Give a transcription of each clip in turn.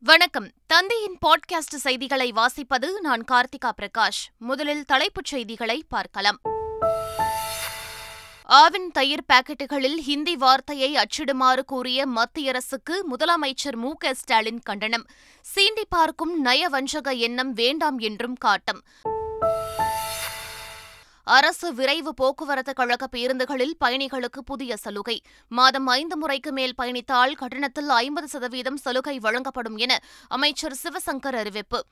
வணக்கம். தந்தையின் பாட்காஸ்ட் செய்திகளை வாசிப்பது நான் கார்த்திகா பிரகாஷ். முதலில் தலைப்புச் செய்திகளை பார்க்கலாம். ஆவின் தயிர் பாக்கெட்டுகளில் ஹிந்தி வார்த்தையை அச்சிடுமாறு கூறிய மத்திய அரசுக்கு முதலமைச்சர் மு க ஸ்டாலின் கண்டனம். சீண்டி பார்க்கும் நயவஞ்சக எண்ணம் வேண்டாம் என்றும் காட்டம். அரசு விரைவு போக்குவரத்து கழக பேருந்துகளில் பயணிகளுக்கு புதிய சலுகை. மாதம் ஐந்து முறைக்கு மேல் பயணித்தால் கட்டணத்தில் ஐம்பது சதவீதம் சலுகை வழங்கப்படும் என அமைச்சர் சிவசங்கர் அறிவிப்பு.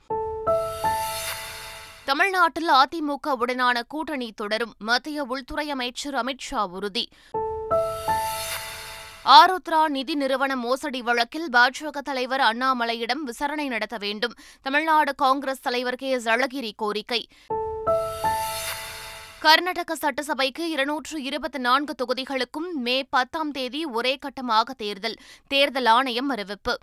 தமிழ்நாட்டில் அதிமுக உடனான கூட்டணி தொடரும் மத்திய உள்துறை அமைச்சர் அமித்ஷா உறுதி. ஆருத்ரா நிதி நிறுவன மோசடி வழக்கில் பாஜக தலைவர் அண்ணாமலையிடம் விசாரணை நடத்த வேண்டும். தமிழ்நாடு காங்கிரஸ் தலைவர் கே எஸ் அழகிரி கோரிக்கை. கர்நாடக சட்டசபைக்கு இருநூற்று இருபத்தி நான்கு தொகுதிகளுக்கும் மே பத்தாம் தேதி ஒரே கட்டமாக தேர்தல் தேர்தல் ஆணையம் அறிவிப்பு.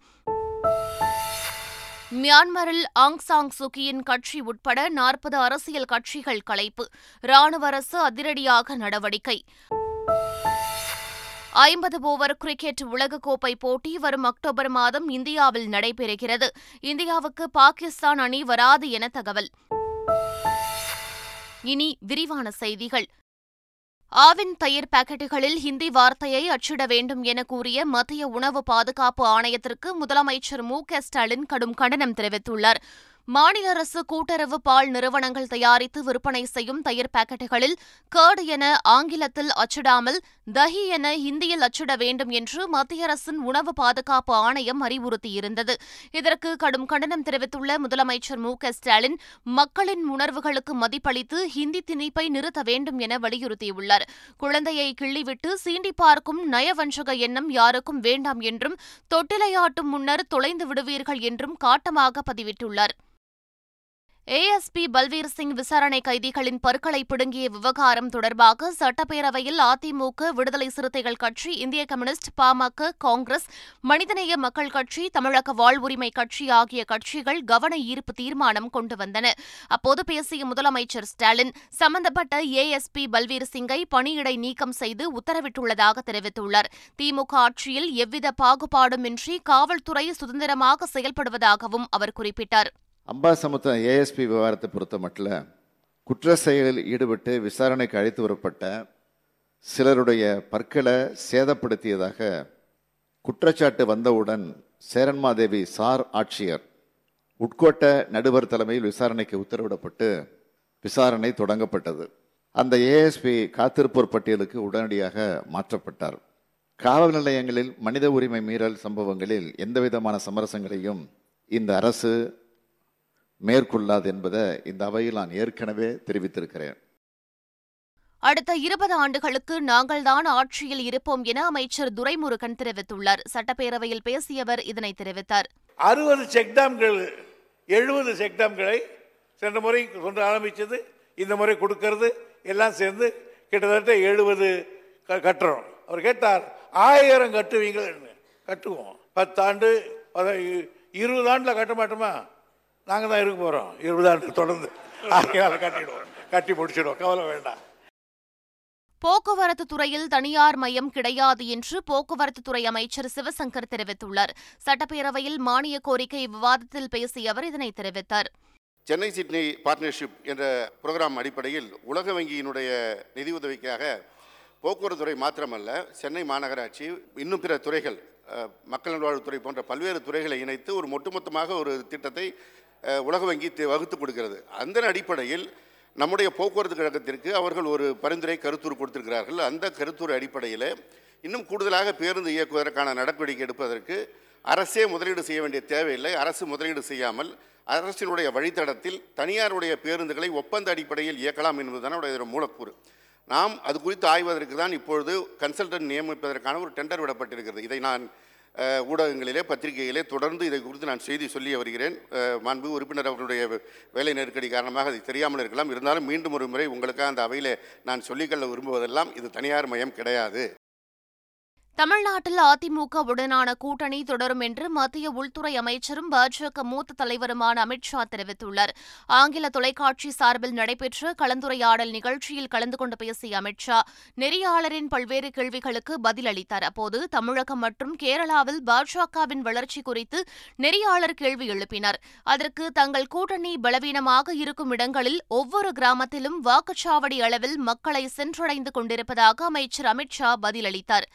மியான்மரில் ஆங் சாங் சுகியின் கட்சி உட்பட நாற்பது அரசியல் கட்சிகள் கலைப்பு ராணுவ அரசு அதிரடியாக நடவடிக்கை. ஐம்பது ஓவர் கிரிக்கெட் உலகக்கோப்பை போட்டி வரும் அக்டோபர் மாதம் இந்தியாவில் நடைபெறுகிறது. இந்தியாவுக்கு பாகிஸ்தான் அணி வராது என தகவல். இனி விரிவான செய்திகள். ஆவின் தயிர் பாக்கெட்டுகளில் ஹிந்தி வார்த்தையை அச்சிட வேண்டும் என கூறிய மத்திய உணவு பாதுகாப்பு ஆணையத்திற்கு முதலமைச்சர் மு க ஸ்டாலின் கடும் கண்டனம் தெரிவித்துள்ளார். மாநில அரசு கூட்டுறவு பால் நிறுவனங்கள் தயாரித்து விற்பனை செய்யும் தயிர் பாக்கெட்டுகளில் கேர்டு என ஆங்கிலத்தில் அச்சிடாமல் தஹி என ஹிந்தியில் அச்சிட வேண்டும் என்று மத்திய அரசின் உணவு பாதுகாப்பு ஆணையம் அறிவுறுத்தியிருந்தது. இதற்கு கடும் கண்டனம் தெரிவித்துள்ள முதலமைச்சர் மு க ஸ்டாலின் மக்களின் உணர்வுகளுக்கு மதிப்பளித்து ஹிந்தி திணிப்பை நிறுத்த வேண்டும் என வலியுறுத்தியுள்ளார். குழந்தையை கிள்ளிவிட்டு சீண்டி பார்க்கும் நயவஞ்சக எண்ணம் யாருக்கும் வேண்டாம் என்றும் தொட்டிலையாட்டும் முன்னர் தொலைந்து விடுவீர்கள் என்றும் காட்டமாக பதிவிட்டுள்ளார். ஏஎஸ்பி பல்வீர் சிங் விசாரணை கைதிகளின் பற்களை பிடுங்கிய விவகாரம் தொடர்பாக சட்டப்பேரவையில் அதிமுக விடுதலை சிறுத்தைகள் கட்சி இந்திய கம்யூனிஸ்ட் பாமக காங்கிரஸ் மனிதநேய மக்கள் கட்சி தமிழக வாழ்வுரிமை கட்சி ஆகிய கட்சிகள் கவன ஈர்ப்பு தீர்மானம் கொண்டு வந்தன. அப்போது பேசிய முதலமைச்சர் ஸ்டாலின் சம்பந்தப்பட்ட ஏஎஸ்பி பல்வீர் சிங்கை பணியிடை நீக்கம் செய்து உத்தரவிட்டுள்ளதாக தெரிவித்துள்ளார். திமுக ஆட்சியில் எவ்வித பாகுபாடுமின்றி காவல்துறை சுதந்திரமாக செயல்படுவதாகவும் அவர் குறிப்பிட்டார். அம்பாசமுத்திரம் ஏஎஸ்பி விவகாரத்தை பொறுத்த மட்டில் குற்ற செயலில் ஈடுபட்டு விசாரணைக்கு அழைத்து வரப்பட்ட சிலருடைய பற்களை சேதப்படுத்தியதாக குற்றச்சாட்டு வந்தவுடன் சேரன்மாதேவி சார் ஆட்சியர் உட்கோட்ட நடுவர் தலைமையில் விசாரணைக்கு உத்தரவிடப்பட்டு விசாரணை தொடங்கப்பட்டது. அந்த ஏஎஸ்பி காத்திருப்போர் பட்டியலுக்கு உடனடியாக மாற்றப்பட்டார். காவல் நிலையங்களில் மனித உரிமை மீறல் சம்பவங்களில் எந்தவிதமான சமரசங்களையும் இந்த அரசு மேற்கொள்ளாது என்பதை இந்த அவையில் நான் ஏற்கனவே தெரிவித்திருக்கிறேன். அடுத்த இருபது ஆண்டுகளுக்கு நாங்கள்தான் ஆட்சியில் இருப்போம் என அமைச்சர் துரைமுருகன் தெரிவித்துள்ளார். சட்டப்பேரவையில் பேசியவர் இதனை தெரிவித்தார். அறுபது செக்டாம்கள் எழுபது செக்டாம்களை சென்ற முறை கொண்டு ஆரம்பிச்சது இந்த முறை கொடுக்கறது எல்லாம் சேர்ந்து கிட்டத்தட்ட எழுபது கட்டுறோம். அவர் கேட்டார் ஆயிரம் கட்டுவீங்கள் கட்டுவோம். பத்தாண்டு இருபது ஆண்டில் கட்ட மாட்டோமா? நாங்கள் தான் இருக்க போகிறோம் இருபது ஆண்டு தொடர்ந்து ஆகையால் கட்டிடுவோம். கட்டி முடிச்சிடுவோம். கவலை வேண்டாம். போக்குவரத்து துறையில் தனியார் மையம் கிடையாது என்று போக்குவரத்து துறை அமைச்சர் சிவசங்கர் தெரிவித்துள்ளார். சட்டப்பேரவையில் மானிய கோரிக்கை விவாதத்தில் பேசிய அவர் இதனை தெரிவித்தார். சென்னை சிட்னி பார்ட்னர்ஷிப் என்ற புரோகிராம் அடிப்படையில் உலக வங்கியினுடைய நிதியுதவிக்காக போக்குவரத்து துறை மாத்திரமல்ல சென்னை மாநகராட்சி இன்னும் பிற துறைகள் மக்கள் நல்வாழ்வுத்துறை போன்ற பல்வேறு துறைகளை இணைத்து ஒரு ஒட்டுமொத்தமாக ஒரு திட்டத்தை உலக வங்கி வகுத்து கொடுக்கிறது. அந்த அடிப்படையில் நம்முடைய போக்குவரத்து கழகத்திற்கு அவர்கள் ஒரு பரிந்துரை கருத்தூர் கொடுத்திருக்கிறார்கள். அந்த கருத்தூர் அடிப்படையில் இன்னும் கூடுதலாக பேருந்து இயக்குவதற்கான நடவடிக்கை எடுப்பதற்கு அரசே முதலீடு செய்ய வேண்டிய தேவையில்லை. அரசு முதலீடு செய்யாமல் அரசினுடைய வழித்தடத்தில் தனியாருடைய பேருந்துகளை ஒப்பந்த அடிப்படையில் இயக்கலாம் என்பதுதான் உடைய மூலக்கூறு. நாம் அது குறித்து ஆய்வதற்கு தான் இப்பொழுது கன்சல்டன்ட் நியமிப்பதற்கான ஒரு டெண்டர் விடப்பட்டிருக்கிறது. இதை நான் ஊடகங்களிலே பத்திரிகையிலே தொடர்ந்து இதை குறித்து நான் செய்தி சொல்லி வருகிறேன். மாண்பு உறுப்பினர் அவருடைய வேலை நெருக்கடி காரணமாக அது தெரியாமல் இருக்கலாம். இருந்தாலும் மீண்டும் ஒரு முறை உங்களுக்காக அந்த அவையில் நான் சொல்லிக்கொள்ள விரும்புவதெல்லாம் இது தனியார் மையம் கிடையாது. தமிழ்நாட்டில் அதிமுக உடனான கூட்டணி தொடரும் என்று மத்திய உள்துறை அமைச்சரும் பாஜக மூத்த தலைவருமான அமித் ஷா தெரிவித்துள்ளார். ஆங்கில தொலைக்காட்சி சார்பில் நடைபெற்ற கலந்துரையாடல் நிகழ்ச்சியில் கலந்து கொண்டு பேசிய அமித் ஷா நெறியாளரின் பல்வேறு கேள்விகளுக்கு பதிலளித்தார் அப்போது தமிழகம் மற்றும் கேரளாவில் பாஜகவின் வளர்ச்சி குறித்து நெறியாளர் கேள்வி எழுப்பினார். அதற்கு தங்கள் கூட்டணி பலவீனமாக இருக்கும் இடங்களில் ஒவ்வொரு கிராமத்திலும் வாக்குச்சாவடி அளவில் மக்களை சென்றடைந்து கொண்டிருப்பதாக அமைச்சர் அமித் ஷா பதிலளித்தார்.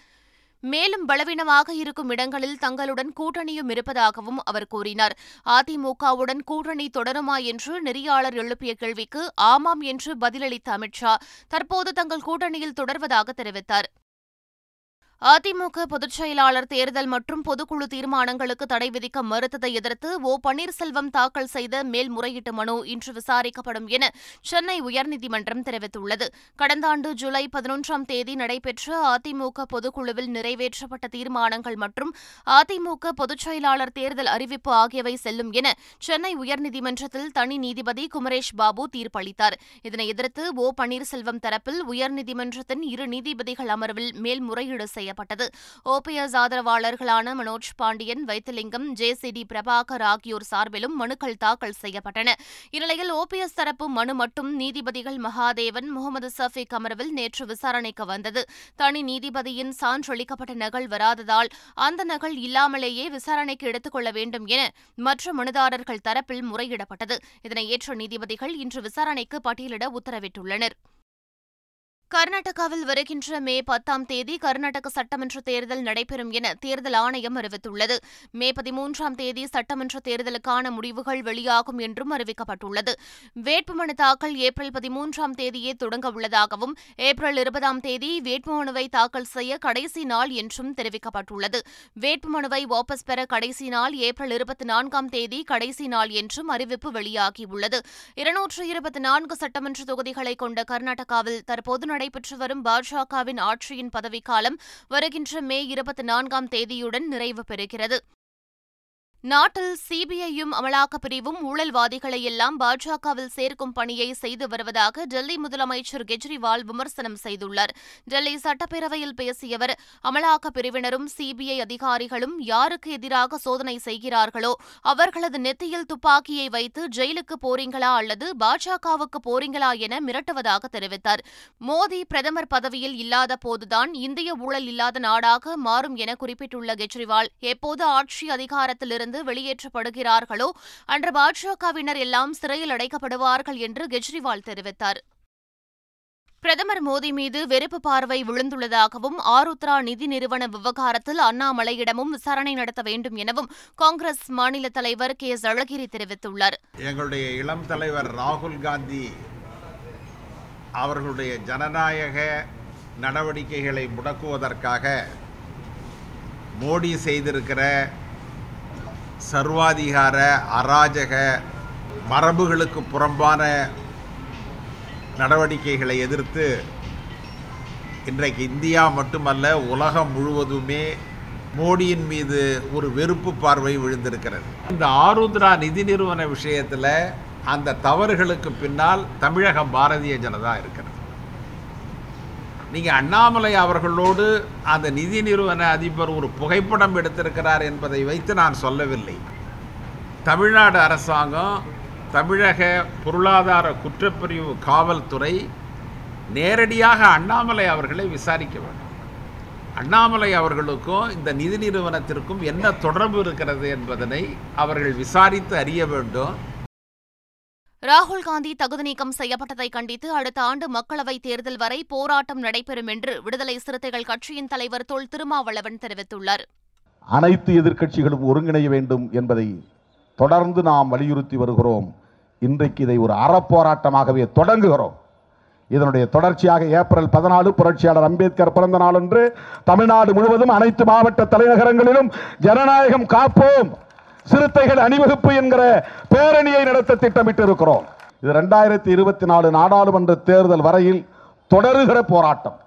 மேலும் பலவீனமாக இருக்கும் இடங்களில் தங்களுடன் கூட்டணியும் இருப்பதாகவும் அவர் கூறினார். அதிமுகவுடன் கூட்டணி தொடருமா என்று நெறியாளர் எழுப்பிய கேள்விக்கு ஆமாம் என்று பதிலளித்த அமித் ஷா தற்போது தங்கள் கூட்டணியில் தொடர்வதாக தெரிவித்தார். அதிமுக பொதுச் செயலாளர் தேர்தல் மற்றும் பொதுக்குழு தீர்மானங்களுக்கு தடை விதிக்க மறுத்ததை எதிர்த்து ஓ பன்னீர்செல்வம் தாக்கல் செய்த மேல்முறையீட்டு மனு இன்று விசாரிக்கப்படும் என சென்னை உயர்நீதிமன்றம் தெரிவித்துள்ளது. கடந்த ஆண்டு ஜூலை பதினொன்றாம் தேதி நடைபெற்ற அதிமுக பொதுக்குழுவில் நிறைவேற்றப்பட்ட தீர்மானங்கள் மற்றும் அதிமுக பொதுச் செயலாளர் தேர்தல் அறிவிப்பு ஆகியவை செல்லும் என சென்னை உயர்நீதிமன்றத்தில் தனி நீதிபதி குமரேஷ் பாபு தீர்ப்பளித்தார். இதனை எதிர்த்து ஓ பன்னீர்செல்வம் தரப்பில் உயர்நீதிமன்றத்தின் இரு நீதிபதிகள் அமர்வில் மேல்முறையீடு செய்யப்பட்டது. ஓபிஎஸ் ஆதரவாளர்களான மனோஜ் பாண்டியன் வைத்திலிங்கம் டி பிரபாகர் ஆகியோர் சார்பிலும் மனுக்கள் தாக்கல் செய்யப்பட்டன. இந்நிலையில் ஓபிஎஸ் தரப்பு மனு மட்டும் நீதிபதிகள் மகாதேவன் முகமது சஃபிக் அமர்வில் நேற்று விசாரணைக்கு வந்தது. தனி நீதிபதியின் சான்றளிக்கப்பட்ட நகல் வராததால் அந்த நகல் இல்லாமலேயே விசாரணைக்கு எடுத்துக் கொள்ள வேண்டும் என மற்ற மனுதாரர்கள் தரப்பில் முறையிடப்பட்டது. இதனை ஏற்ற நீதிபதிகள் இன்று விசாரணைக்கு பட்டியலிட உத்தரவிட்டுள்ளனர். கர்நாடகாவில் வருகின்ற மே பத்தாம் தேதி கர்நாடக சட்டமன்ற தேர்தல் நடைபெறும் என தேர்தல் ஆணையம் அறிவித்துள்ளது. மே பதிமூன்றாம் தேதி சட்டமன்ற தேர்தலுக்கான முடிவுகள் வெளியாகும் என்றும் அறிவிக்கப்பட்டுள்ளது. வேட்புமனு தாக்கல் ஏப்ரல் பதிமூன்றாம் தேதியே தொடங்க உள்ளதாகவும் ஏப்ரல் இருபதாம் தேதி வேட்புமனுவை தாக்கல் செய்ய கடைசி நாள் என்றும் தெரிவிக்கப்பட்டுள்ளது. வேட்புமனுவை வாபஸ் பெற கடைசி நாள் ஏப்ரல் இருபத்தி நான்காம் தேதி கடைசி நாள் என்றும் அறிவிப்பு வெளியாகியுள்ளது. இருநூற்று இருபத்தி நான்கு சட்டமன்ற தொகுதிகளை கொண்ட கர்நாடகாவில் தற்போது நடைபெற்று வரும் பாஜகவின் ஆட்சியின் பதவிக்காலம் வருகின்ற மே இருபத்தி நான்காம் தேதியுடன் நிறைவு பெறுகிறது. நாட்டில் சிபிஐயும் அமலாக்கப் பிரிவும் ஊழல்வாதிகளை எல்லாம் பாஜகவில் சேர்க்கும் பணியை செய்து வருவதாக டெல்லி முதலமைச்சர் கெஜ்ரிவால் விமர்சனம் செய்துள்ளார். டெல்லி சட்டப்பேரவையில் பேசிய அவர் அமலாக்கப் பிரிவினரும் சிபிஐ அதிகாரிகளும் யாருக்கு எதிராக சோதனை செய்கிறார்களோ அவர்களது நெத்தியில் துப்பாக்கியை வைத்து ஜெயிலுக்கு போறீங்களா அல்லது பாஜகவுக்கு போறீங்களா என மிரட்டுவதாக தெரிவித்தார். மோடி பிரதமர் பதவியில் இல்லாத போதுதான் இந்திய ஊழல் இல்லாத நாடாக மாறும் என குறிப்பிட்டுள்ள கெஜ்ரிவால் எப்போது ஆட்சி அதிகாரத்திலிருந்து வெளியேற்றப்படுகிறார்களோ அன்று பாஜகவினர் எல்லாம் சிறையில் அடைக்கப்படுவார்கள் என்று கெஜ்ரிவால் தெரிவித்தார். பிரதமர் மோடி மீது வெறுப்பு பார்வை விழுந்துள்ளதாகவும் ஆருத்ரா நிதி நிறுவன விவகாரத்தில் அண்ணாமலையிடமும் விசாரணை நடத்த வேண்டும் எனவும் காங்கிரஸ் மாநில தலைவர் கே. எஸ். அழகிரி தெரிவித்துள்ளார். எங்களுடைய இளம் தலைவர் ராகுல் காந்தி அவர்களுடைய ஜனநாயக நடவடிக்கைகளை முடக்குவதற்காக மோடி செய்திருக்கிற சர்வாதிகார அராஜக மரபுகளுக்கு புறம்பான நடவடிக்கைகளை எதிர்த்து இன்றைக்கு இந்தியா மட்டுமல்ல உலகம் முழுவதுமே மோடியின் மீது ஒரு வெறுப்பு பார்வை விழுந்திருக்கிறது. இந்த ஆருத்ரா நிதி நிறுவன விஷயத்தில் அந்த தவறுகளுக்கு பின்னால் தமிழக பாரதிய ஜனதா இருக்கிறது. நீங்கள் அண்ணாமலை அவர்களோடு அந்த நிதி நிறுவன அதிபர் ஒரு புகைப்படம் எடுத்திருக்கிறார் என்பதை வைத்து நான் சொல்லவில்லை. தமிழ்நாடு அரசாங்கம் தமிழக பொருளாதார குற்றப்பிரிவு காவல்துறை நேரடியாக அண்ணாமலை அவர்களை விசாரிக்க வேண்டும். அண்ணாமலை அவர்களுக்கும் இந்த நிதி நிறுவனத்திற்கும் என்ன தொடர்பு இருக்கிறது என்பதனை அவர்கள் விசாரித்து அறிய வேண்டும். ராகுல் காந்தி தகுதி நீக்கம் செய்யப்பட்டதை கண்டித்து அடுத்த ஆண்டு மக்களவைத் தேர்தல் வரை போராட்டம் நடைபெறும் என்று விடுதலை சிறுத்தைகள் கட்சியின் தலைவர் தொல் திருமாவளவன் தெரிவித்துள்ளார். அனைத்து எதிர்க்கட்சிகளும் ஒருங்கிணைய வேண்டும் என்பதை தொடர்ந்து நாம் வலியுறுத்தி வருகிறோம். இன்றைக்கு இதை ஒரு அறப்போராட்டமாகவே தொடங்குகிறோம். இதனுடைய தொடர்ச்சியாக ஏப்ரல் பதினாலு புரட்சியாளர் அம்பேத்கர் பிறந்த நாளன்று தமிழ்நாடு முழுவதும் அனைத்து மாவட்ட தலைநகரங்களிலும் ஜனநாயகம் காப்போம். சிறுத்தைகள் அணிவகுப்பு என்கிற பேரணியை நடத்த திட்டமிட்டு இருக்கிறோம் இது ரெண்டாயிரத்தி இருபத்தி நாலு நாடாளுமன்ற தேர்தல் வரையில் தொடருகிற போராட்டம்.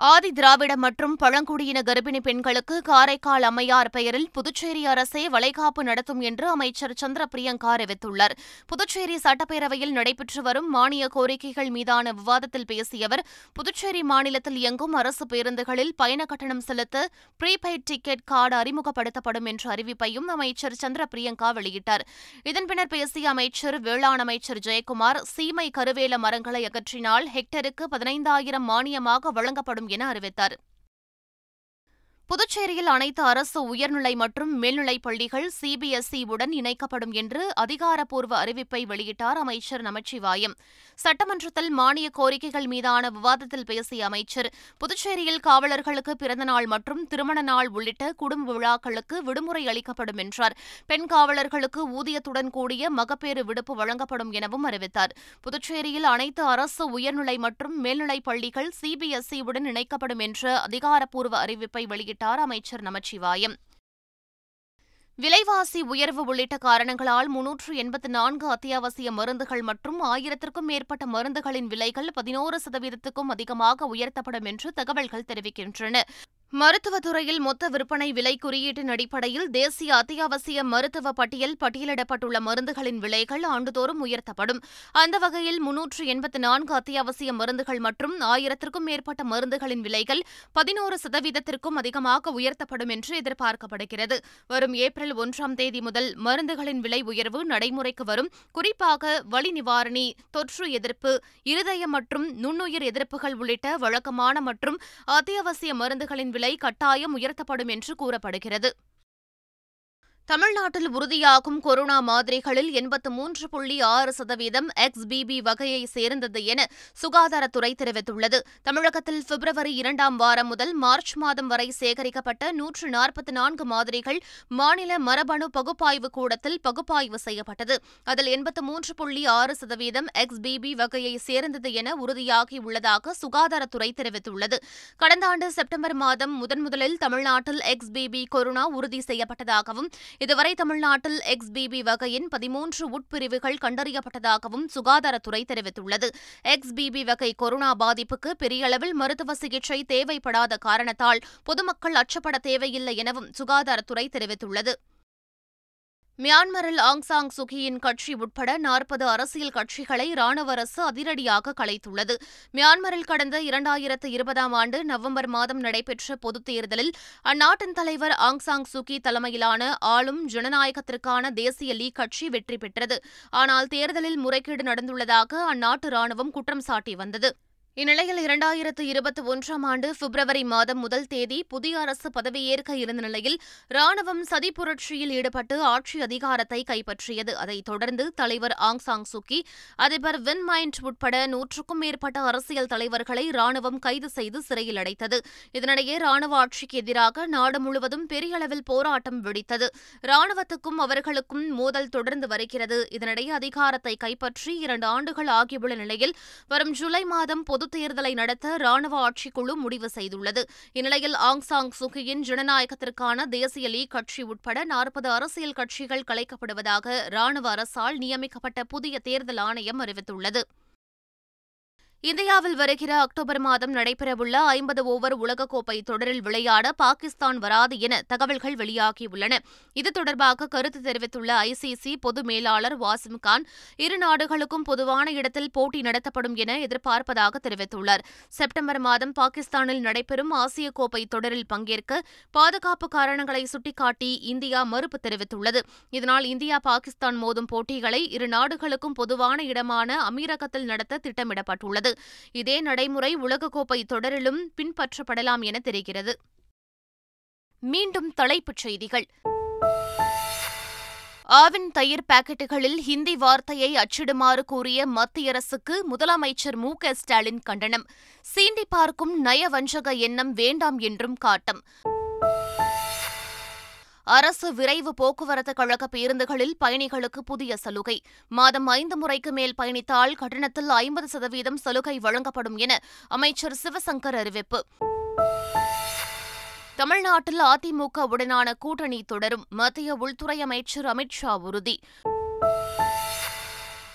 ஆதி திராவிட மற்றும் பழங்குடியின கர்ப்பிணி பெண்களுக்கு காரைக்கால் அம்மையார் பெயரில் புதுச்சேரி அரசே வளைகாப்பு நடத்தும் என்று அமைச்சர் சந்திர பிரியங்கா அறிவித்துள்ளார். புதுச்சேரி சட்டப்பேரவையில் நடைபெற்று வரும் மானிய கோரிக்கைகள் மீதான விவாதத்தில் பேசிய அவர் புதுச்சேரி மாநிலத்தில் இயங்கும் அரசு பேருந்துகளில் பயண கட்டணம் செலுத்த ப்ரீபெய்ட் டிக்கெட் கார்டு அறிமுகப்படுத்தப்படும் என்ற அறிவிப்பையும் அமைச்சர் சந்திர பிரியங்கா வெளியிட்டார். இதன் பின்னர் பேசிய அமைச்சர் வேளாண் அமைச்சர் ஜெயக்குமார் சீமை கருவேல மரங்களை அகற்றினால் ஹெக்டருக்கு பதினைந்தாயிரம் மானியமாக வழங்கப்படும் என அறிவித்தார். புதுச்சேரியில் அனைத்து அரசு உயர்நிலை மற்றும் மேல்நிலைப் பள்ளிகள் சிபிஎஸ்இ உடன் இணைக்கப்படும் என்று அதிகாரப்பூர்வ அறிவிப்பை வெளியிட்டார் அமைச்சர் நமச்சிவாயம். சட்டமன்றத்தில் மானிய கோரிக்கைகள் மீதான விவாதத்தில் பேசிய அமைச்சர் புதுச்சேரியில் காவலர்களுக்கு பிறந்தநாள் மற்றும் திருமண நாள் உள்ளிட்ட குடும்ப விழாக்களுக்கு விடுமுறை அளிக்கப்படும் என்றார். பெண் காவலர்களுக்கு ஊதியத்துடன் கூடிய மகப்பேறு விடுப்பு வழங்கப்படும் எனவும் அறிவித்தார். புதுச்சேரியில் அனைத்து அரசு உயர்நிலை மற்றும் மேல்நிலைப் பள்ளிகள் சிபிஎஸ்இ உடன் இணைக்கப்படும் என்ற அதிகாரப்பூர்வ அறிவிப்பை வெளியிட்டார் அமைச்சர் நமச்சிவாயம். விலைவாசி உயர்வு உள்ளிட்ட காரணங்களால் முன்னூற்று எண்பத்து நான்கு அத்தியாவசிய மருந்துகள் மற்றும் ஆயிரத்திற்கும் மேற்பட்ட மருந்துகளின் விலைகள் பதினோரு சதவீதத்துக்கும் அதிகமாக உயர்த்தப்படும் என்று தகவல்கள் தெரிவிக்கின்றன. மருத்துவத்துறையில் மொத்த விற்பனை விலை குறியீட்டின் அடிப்படையில் தேசிய அத்தியாவசிய மருத்துவ பட்டியல் பட்டியலிடப்பட்டுள்ள மருந்துகளின் விலைகள் ஆண்டுதோறும் உயர்த்தப்படும். அந்த வகையில் முன்னூற்று எண்பத்தி நான்கு அத்தியாவசிய மருந்துகள் மற்றும் ஆயிரத்திற்கும் மேற்பட்ட மருந்துகளின் விலைகள் பதினோரு சதவீதத்திற்கும் அதிகமாக உயர்த்தப்படும் என்று எதிர்பார்க்கப்படுகிறது. வரும் ஏப்ரல் ஒன்றாம் தேதி முதல் மருந்துகளின் விலை உயர்வு நடைமுறைக்கு வரும். குறிப்பாக வலி நிவாரணி தொற்று எதிர்ப்பு இருதய மற்றும் நுண்ணுயிர் எதிர்ப்புகள் உள்ளிட்ட வழக்கமான மற்றும் அத்தியாவசிய மருந்துகளின் விலை கட்டாயம் உயர்த்தப்படும் என்று கூறப்படுகிறது. தமிழ்நாட்டில் உறுதியாகும் கொரோனா மாதிரிகளில் எண்பத்து மூன்று புள்ளி ஆறு சதவீதம் எக்ஸ்பிபி வகையை சேர்ந்தது என சுகாதாரத்துறை தெரிவித்துள்ளது. தமிழகத்தில் பிப்ரவரி இரண்டாம் வாரம் முதல் மார்ச் மாதம் வரை சேகரிக்கப்பட்ட நூற்று நாற்பத்தி நான்கு மாதிரிகள் மாநில மரபணு பகுப்பாய்வு கூடத்தில் பகுப்பாய்வு செய்யப்பட்டது. அதில் எண்பத்து மூன்று புள்ளி ஆறு சதவீதம் எக்ஸ்பிபி வகையை சேர்ந்தது என உறுதியாகியுள்ளதாக சுகாதாரத்துறை தெரிவித்துள்ளது. கடந்த ஆண்டு செப்டம்பர் மாதம் முதன்முதலில் தமிழ்நாட்டில் எக்ஸ்பிபி கொரோனா உறுதி செய்யப்பட்டதாகவும் இதுவரை தமிழ்நாட்டில் எக்ஸ்பிபி வகையின் பதிமூன்று உட்பிரிவுகள் கண்டறியப்பட்டதாகவும் சுகாதாரத்துறை தெரிவித்துள்ளது. எக்ஸ்பிபி வகை கொரோனா பாதிப்புக்கு பெரிய அளவில் மருத்துவ சிகிச்சை தேவைப்படாத காரணத்தால் பொதுமக்கள் அச்சப்பட தேவையில்லை எனவும் சுகாதாரத்துறை தெரிவித்துள்ளது. மியான்மரில் ஆங் சாங் சுகியின் கட்சி உட்பட நாற்பது அரசியல் கட்சிகளை ராணுவ அரசு அதிரடியாக கலைத்துள்ளது. மியான்மரில் கடந்த இரண்டாயிரத்து இருபதாம் ஆண்டு நவம்பர் மாதம் நடைபெற்ற பொதுத் தேர்தலில் அந்நாட்டின் தலைவர் ஆங் சாங் சுகி தலைமையிலான ஆளும் ஜனநாயகத்திற்கான தேசிய லீக் கட்சி வெற்றி பெற்றது. ஆனால் தேர்தலில் முறைகேடு நடந்துள்ளதாக அந்நாட்டு ராணுவம் குற்றம் சாட்டி வந்தது. இந்நிலையில் இரண்டாயிரத்து இருபத்தி ஒன்றாம் ஆண்டு பிப்ரவரி மாதம் முதல் தேதி புதிய அரசு பதவியேற்க இருந்த நிலையில் ராணுவம் சதி புரட்சியில் ஈடுபட்டு ஆட்சி அதிகாரத்தை கைப்பற்றியது. அதைத் தொடர்ந்து தலைவர் ஆங் சாங் சுக்கி அதிபர் வின் மைண்ட் உட்பட நூற்றுக்கும் மேற்பட்ட அரசியல் தலைவர்களை ராணுவம் கைது செய்து சிறையில் அடைத்தது. இதனிடையே ராணுவ ஆட்சிக்கு எதிராக நாடு முழுவதும் பெரிய அளவில் போராட்டம் வெடித்தது. ராணுவத்துக்கும் அவர்களுக்கும் மோதல் தொடர்ந்து வருகிறது. இதனிடையே அதிகாரத்தை கைப்பற்றி இரண்டு ஆண்டுகள் ஆகியுள்ள நிலையில் வரும் ஜூலை மாதம் பொது தேர்தலை நடத்த ராணுவ ஆட்சிக்குழு முடிவு செய்துள்ளது. இந்நிலையில் ஆங் சாங் சுகியின் ஜனநாயகத்திற்கான தேசிய லீக் கட்சி உட்பட நாற்பது அரசியல் கட்சிகள் கலைக்கப்படுவதாக ராணுவ அரசால் நியமிக்கப்பட்ட புதிய தேர்தல் ஆணையம் அறிவித்துள்ளது. இந்தியாவில் வருகிற அக்டோபர் மாதம் நடைபெறவுள்ள ஐம்பது ஓவர் உலகக்கோப்பை தொடரில் விளையாட பாகிஸ்தான் வராது என தகவல்கள் வெளியாகியுள்ளன. இது தொடர்பாக கருத்து தெரிவித்துள்ள ஐசிசி பொது மேலாளர் வாசிம் கான் இரு நாடுகளுக்கும் பொதுவான இடத்தில் போட்டி நடத்தப்படும் என எதிர்பார்ப்பதாக தெரிவித்துள்ளார். செப்டம்பர் மாதம் பாகிஸ்தானில் நடைபெறும் ஆசிய கோப்பை தொடரில் பங்கேற்க பாதுகாப்பு காரணங்களை சுட்டிக்காட்டி இந்தியா மறுப்பு தெரிவித்துள்ளது. இதனால் இந்தியா பாகிஸ்தான் மோதும் போட்டிகளை இரு நாடுகளுக்கும் பொதுவான இடமான அமீரகத்தில் நடத்த திட்டமிடப்பட்டுள்ளது. இதே நடைமுறை உலகக்கோப்பை தொடரிலும் பின்பற்றப்படலாம் என தெரிகிறது. மீண்டும் தலைப்புச் செய்திகள். ஆவின் தயிர் பாக்கெட்டுகளில் ஹிந்தி வார்த்தையை அச்சிடுமாறு கூறிய மத்திய அரசுக்கு முதலமைச்சர் மு. க. ஸ்டாலின் கண்டனம். சீண்டி பார்க்கும் நயவஞ்சக எண்ணம் வேண்டாம் என்றும் காட்டம். அரசு விரைவு போக்குவரத்து கழக பேருந்துகளில் பயணிகளுக்கு புதிய சலுகை. மாதம் ஐந்து முறைக்கு மேல் பயணித்தால் கட்டணத்தில் ஐம்பது சதவீதம் சலுகை வழங்கப்படும் என அமைச்சர் சிவசங்கர் அறிவிப்பு. தமிழ்நாட்டில் அதிமுக உடனான கூட்டணி தொடரும் மத்திய உள்துறை அமைச்சர் அமித்ஷா உறுதி.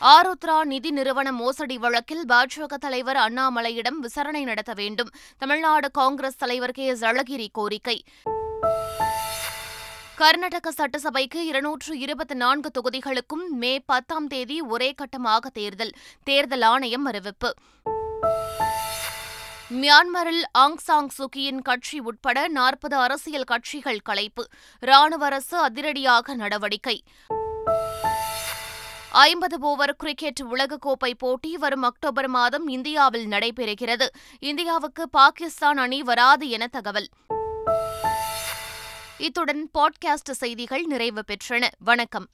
ஆருத்ரா நிதி நிறுவன மோசடி வழக்கில் பாஜக தலைவர் அண்ணாமலையிடம் விசாரணை நடத்த வேண்டும் தமிழ்நாடு காங்கிரஸ் தலைவர் கே எஸ் அழகிரி கோரிக்கை. கர்நாடக சட்டசபைக்கு இருநூற்று இருபத்தி நான்கு தொகுதிகளுக்கும் மே பத்தாம் தேதி ஒரே கட்டமாக தேர்தல் தேர்தல் ஆணையம் அறிவிப்பு. மியான்மரில் ஆங் சாங் சுகியின் கட்சி உட்பட நாற்பது அரசியல் கட்சிகள் கலைப்பு ராணுவ அரசு அதிரடியாக நடவடிக்கை. ஐம்பது ஓவர் கிரிக்கெட் உலகக்கோப்பை போட்டி வரும் அக்டோபர் மாதம் இந்தியாவில் நடைபெறுகிறது. இந்தியாவுக்கு பாகிஸ்தான் அணி வராது என தகவல். இத்துடன் பாட்காஸ்ட் செய்திகள் நிறைவு பெற்றன. வணக்கம்.